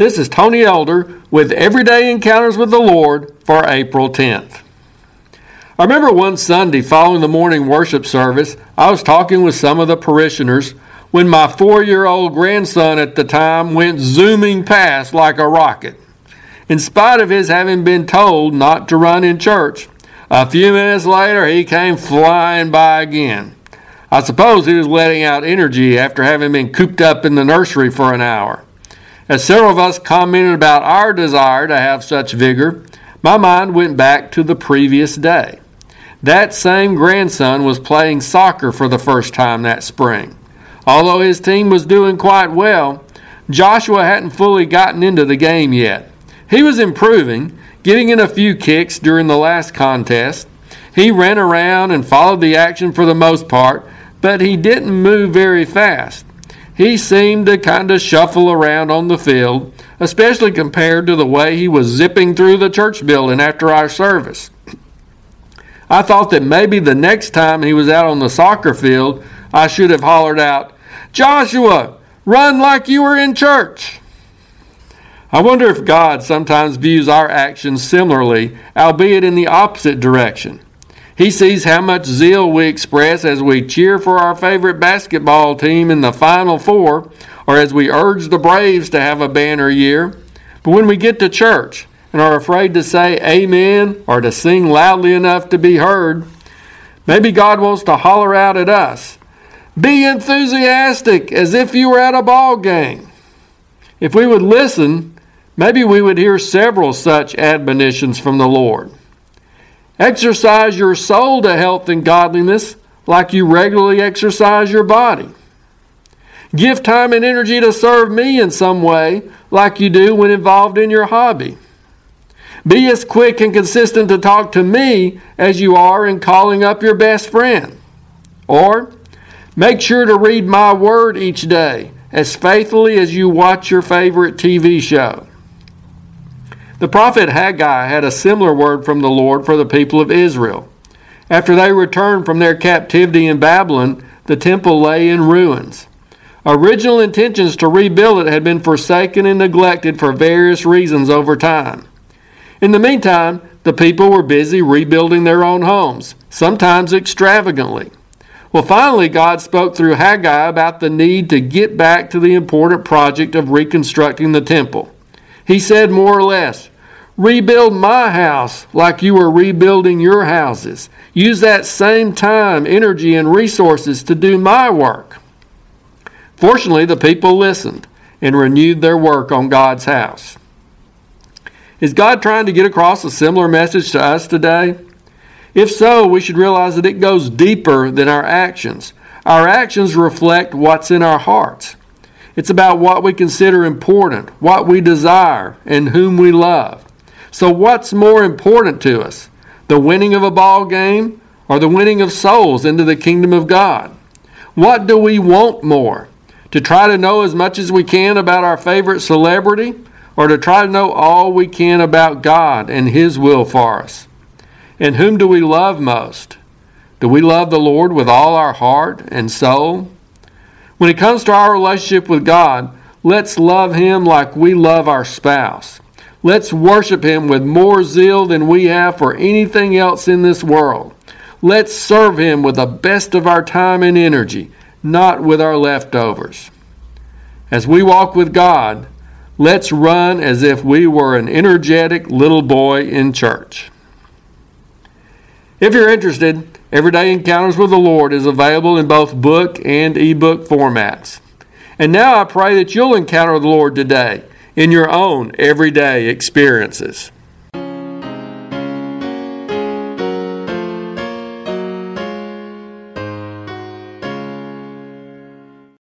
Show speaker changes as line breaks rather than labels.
This is Tony Elder with Everyday Encounters with the Lord for April 10th. I remember one Sunday following the morning worship service, I was talking with some of the parishioners when my four year old grandson at the time went zooming past like a rocket. In spite of his having been told not to run in church, a few minutes later he came flying by again. I suppose he was letting out energy after having been cooped up in the nursery for an hour. As several of us commented about our desire to have such vigor, my mind went back to the previous day. That same grandson was playing soccer for the first time that spring. Although his team was doing quite well, Joshua hadn't fully gotten into the game yet. He was improving, getting in a few kicks during the last contest. He ran around and followed the action for the most part, but he didn't move very fast. He seemed to kind of shuffle around on the field, especially compared to the way he was zipping through the church building after our service. I thought that maybe the next time he was out on the soccer field, I should have hollered out, Joshua, run like you were in church. I wonder if God sometimes views our actions similarly, albeit in the opposite direction. He sees how much zeal we express as we cheer for our favorite basketball team in the Final Four, or as we urge the Braves to have a banner year. But when we get to church and are afraid to say amen or to sing loudly enough to be heard, maybe God wants to holler out at us Be enthusiastic as if you were at a ball game. If we would listen, maybe we would hear several such admonitions from the Lord. Exercise your soul to health and godliness like you regularly exercise your body. Give time and energy to serve me in some way like you do when involved in your hobby. Be as quick and consistent to talk to me as you are in calling up your best friend. Or make sure to read my word each day as faithfully as you watch your favorite TV show. The prophet Haggai had a similar word from the Lord for the people of Israel. After they returned from their captivity in Babylon, the temple lay in ruins. Original intentions to rebuild it had been forsaken and neglected for various reasons over time. In the meantime, the people were busy rebuilding their own homes, sometimes extravagantly. Well, finally, God spoke through Haggai about the need to get back to the important project of reconstructing the temple. He said more or less, Rebuild my house like you were rebuilding your houses. Use that same time, energy, and resources to do my work. Fortunately, the people listened and renewed their work on God's house. Is God trying to get across a similar message to us today? If so, we should realize that it goes deeper than our actions. Our actions reflect what's in our hearts. It's about what we consider important, what we desire, and whom we love. So, what's more important to us? The winning of a ball game or the winning of souls into the kingdom of God? What do we want more? To try to know as much as we can about our favorite celebrity or to try to know all we can about God and His will for us? And whom do we love most? Do we love the Lord with all our heart and soul? When it comes to our relationship with God, let's love Him like we love our spouse. Let's worship Him with more zeal than we have for anything else in this world. Let's serve Him with the best of our time and energy, not with our leftovers. As we walk with God, let's run as if we were an energetic little boy in church. If you're interested, Everyday Encounters with the Lord is available in both book and ebook formats. And now I pray that you'll encounter the Lord today in your own everyday experiences.